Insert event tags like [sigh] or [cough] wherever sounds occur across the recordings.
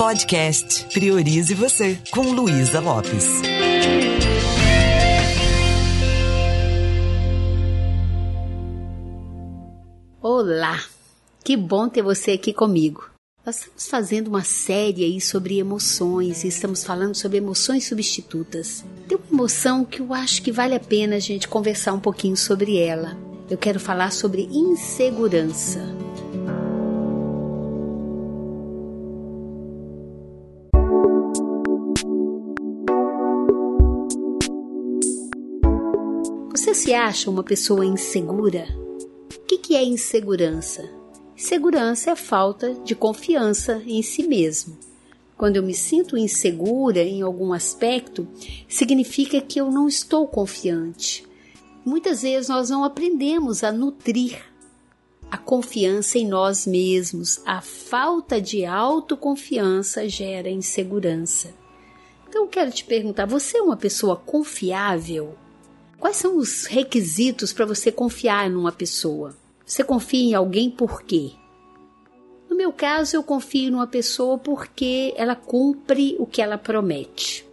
Podcast Priorize Você, com Luísa Lopes. Olá, que bom ter você aqui comigo. Nós estamos fazendo uma série aí sobre emoções e estamos falando sobre emoções substitutas. Tem uma emoção que eu acho que vale a pena a gente conversar um pouquinho sobre ela. Eu quero falar sobre insegurança. Você se acha uma pessoa insegura? O que é insegurança? Segurança é falta de confiança em si mesmo. Quando eu me sinto insegura em algum aspecto, significa que eu não estou confiante. Muitas vezes nós não aprendemos a nutrir a confiança em nós mesmos. A falta de autoconfiança gera insegurança. Então eu quero te perguntar: você é uma pessoa confiável? Quais são os requisitos para você confiar numa pessoa? Você confia em alguém por quê? No meu caso, eu confio numa pessoa porque ela cumpre o que ela promete.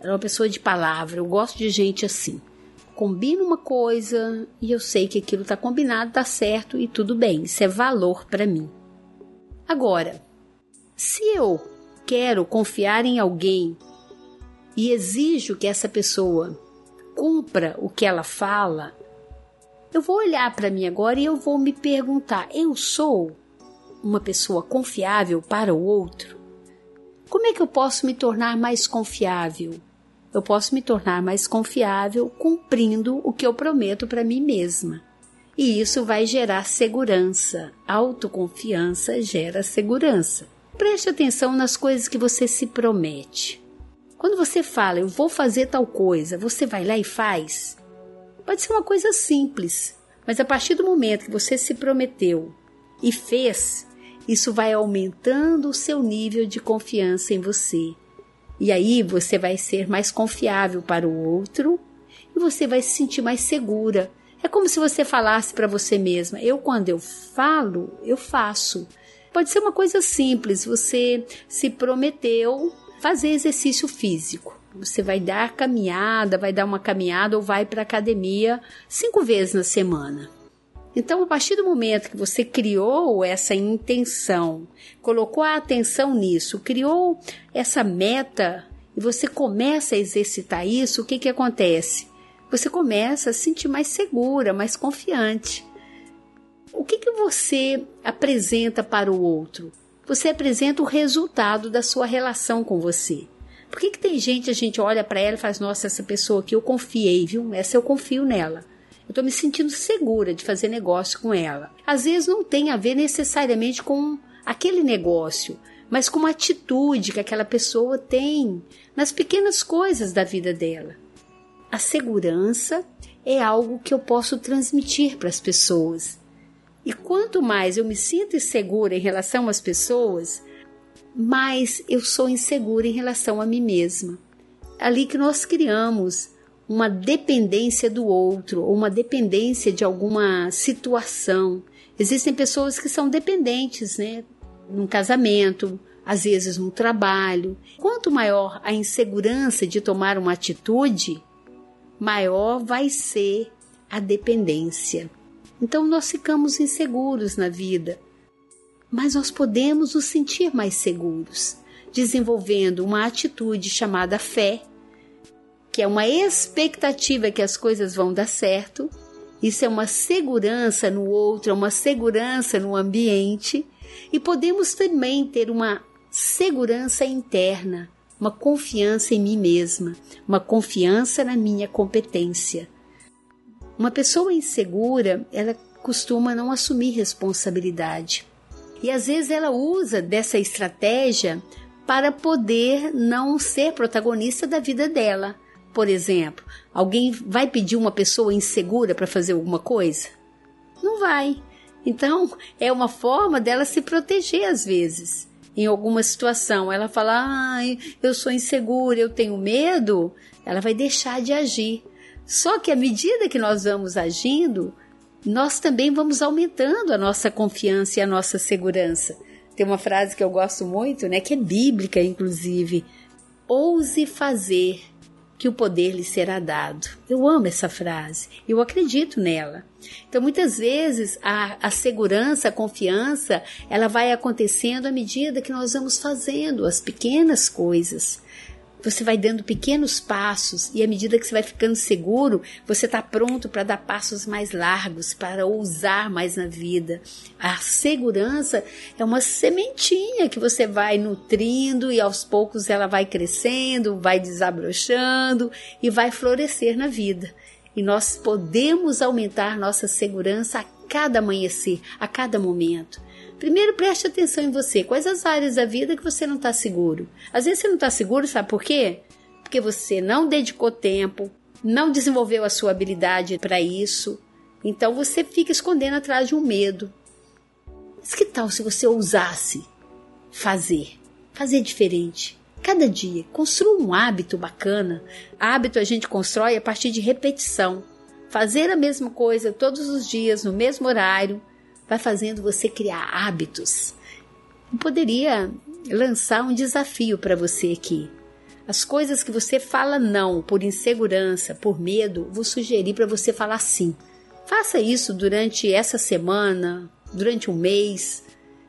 Ela é uma pessoa de palavra, eu gosto de gente assim. Combina uma coisa e eu sei que aquilo está combinado, está certo e tudo bem. Isso é valor para mim. Agora, se eu quero confiar em alguém e exijo que essa pessoa cumpra o que ela fala, eu vou olhar para mim agora e eu vou me perguntar: eu sou uma pessoa confiável para o outro? Como é que eu posso me tornar mais confiável? Eu posso me tornar mais confiável cumprindo o que eu prometo para mim mesma. E isso vai gerar segurança. Autoconfiança gera segurança. Preste atenção nas coisas que você se promete. Quando você fala, eu vou fazer tal coisa, você vai lá e faz. Pode ser uma coisa simples, mas a partir do momento que você se prometeu e fez, isso vai aumentando o seu nível de confiança em você. E aí você vai ser mais confiável para o outro e você vai se sentir mais segura. É como se você falasse para você mesma: eu, quando eu falo, eu faço. Pode ser uma coisa simples, você se prometeu fazer exercício físico. Você vai dar caminhada, vai dar uma caminhada ou vai para academia cinco vezes na semana. Então, a partir do momento que você criou essa intenção, colocou a atenção nisso, criou essa meta e você começa a exercitar isso, o que, que acontece? Você começa a se sentir mais segura, mais confiante. O que, que você apresenta para o outro? Você apresenta o resultado da sua relação com você. Por que, que tem gente, a gente olha para ela e faz, nossa, essa pessoa aqui eu confiei, viu? Essa eu confio nela. Eu estou me sentindo segura de fazer negócio com ela. Às vezes não tem a ver necessariamente com aquele negócio, mas com a atitude que aquela pessoa tem nas pequenas coisas da vida dela. A segurança é algo que eu posso transmitir para as pessoas. E quanto mais eu me sinto insegura em relação às pessoas, mas eu sou insegura em relação a mim mesma. Ali que nós criamos uma dependência do outro, ou uma dependência de alguma situação. Existem pessoas que são dependentes, né? Num casamento, às vezes no trabalho. Quanto maior a insegurança de tomar uma atitude, maior vai ser a dependência. Então nós ficamos inseguros na vida mas nós podemos nos sentir mais seguros, desenvolvendo uma atitude chamada fé, que é uma expectativa que as coisas vão dar certo. Isso é uma segurança no outro, é uma segurança no ambiente, e podemos também ter uma segurança interna, uma confiança em mim mesma, uma confiança na minha competência. Uma pessoa insegura, ela costuma não assumir responsabilidade. E às vezes ela usa dessa estratégia para poder não ser protagonista da vida dela. Por exemplo, alguém vai pedir uma pessoa insegura para fazer alguma coisa? Não vai. Então, é uma forma dela se proteger às vezes. Em alguma situação, ela fala: "Ai, eu sou insegura, eu tenho medo", ela vai deixar de agir. Só que à medida que nós vamos agindo, nós também vamos aumentando a nossa confiança e a nossa segurança. Tem uma frase que eu gosto muito, né, que é bíblica inclusive. Ouse fazer que o poder lhe será dado. Eu amo essa frase, eu acredito nela. Então, muitas vezes, a, a segurança, a confiança, ela vai acontecendo à medida que nós vamos fazendo as pequenas coisas você vai dando pequenos passos e à medida que você vai ficando seguro, você está pronto para dar passos mais largos, para ousar mais na vida. A segurança é uma sementinha que você vai nutrindo e aos poucos ela vai crescendo, vai desabrochando e vai florescer na vida. E nós podemos aumentar nossa segurança a cada amanhecer, a cada momento. Primeiro preste atenção em você. Quais as áreas da vida que você não está seguro? Às vezes você não está seguro, sabe por quê? Porque você não dedicou tempo, não desenvolveu a sua habilidade para isso. Então você fica escondendo atrás de um medo. Mas que tal se você ousasse fazer? Fazer diferente. Cada dia, construa um hábito bacana. Hábito a gente constrói a partir de repetição. Fazer a mesma coisa todos os dias, no mesmo horário, vai fazendo você criar hábitos. Eu poderia lançar um desafio para você aqui. As coisas que você fala não por insegurança, por medo, vou sugerir para você falar sim. Faça isso durante essa semana, durante um mês.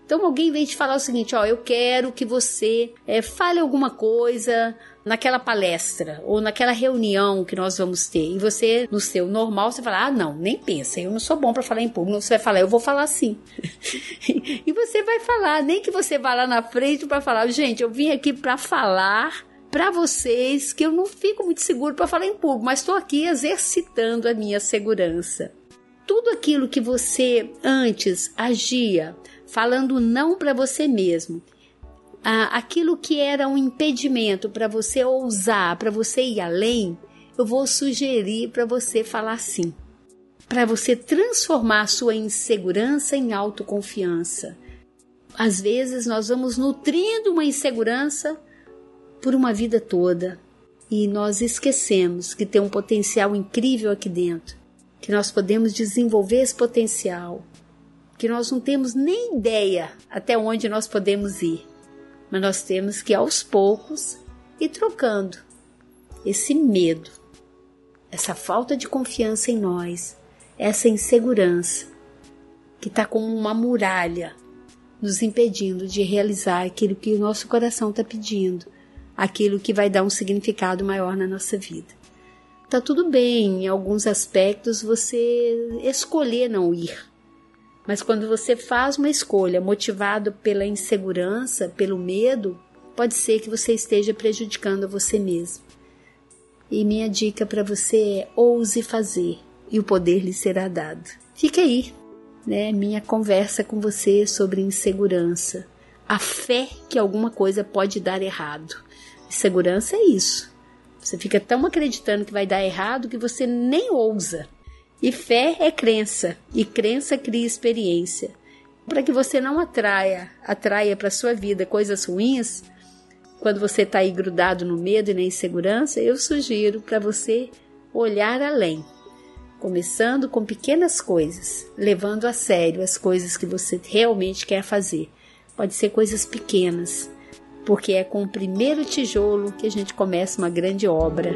Então alguém vem te falar o seguinte, ó, eu quero que você é, fale alguma coisa naquela palestra ou naquela reunião que nós vamos ter e você, no seu normal, você fala: ah, não, nem pensa, eu não sou bom para falar em público. Você vai falar: eu vou falar assim. [laughs] e você vai falar, nem que você vá lá na frente para falar: gente, eu vim aqui para falar para vocês que eu não fico muito seguro para falar em público, mas estou aqui exercitando a minha segurança. Tudo aquilo que você antes agia falando não para você mesmo ah, aquilo que era um impedimento para você ousar, para você ir além, eu vou sugerir para você falar sim. Para você transformar sua insegurança em autoconfiança. Às vezes nós vamos nutrindo uma insegurança por uma vida toda e nós esquecemos que tem um potencial incrível aqui dentro, que nós podemos desenvolver esse potencial, que nós não temos nem ideia até onde nós podemos ir mas nós temos que aos poucos ir trocando esse medo, essa falta de confiança em nós, essa insegurança que está como uma muralha nos impedindo de realizar aquilo que o nosso coração está pedindo, aquilo que vai dar um significado maior na nossa vida. Tá tudo bem em alguns aspectos você escolher não ir, mas quando você faz uma escolha motivado pela insegurança, pelo medo, pode ser que você esteja prejudicando a você mesmo. E minha dica para você é ouse fazer e o poder lhe será dado. Fica aí, né, minha conversa com você sobre insegurança. A fé que alguma coisa pode dar errado. Segurança é isso. Você fica tão acreditando que vai dar errado que você nem ousa e fé é crença, e crença cria experiência. Para que você não atraia, atraia para sua vida coisas ruins, quando você está aí grudado no medo e na insegurança, eu sugiro para você olhar além, começando com pequenas coisas, levando a sério as coisas que você realmente quer fazer. Pode ser coisas pequenas, porque é com o primeiro tijolo que a gente começa uma grande obra.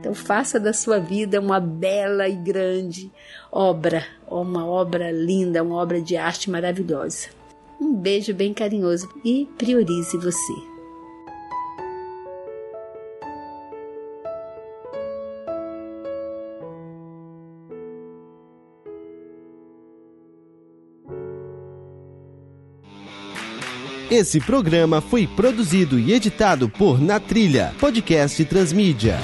Então faça da sua vida uma bela e grande obra, uma obra linda, uma obra de arte maravilhosa. Um beijo bem carinhoso e priorize você. Esse programa foi produzido e editado por Na Trilha, podcast Transmídia.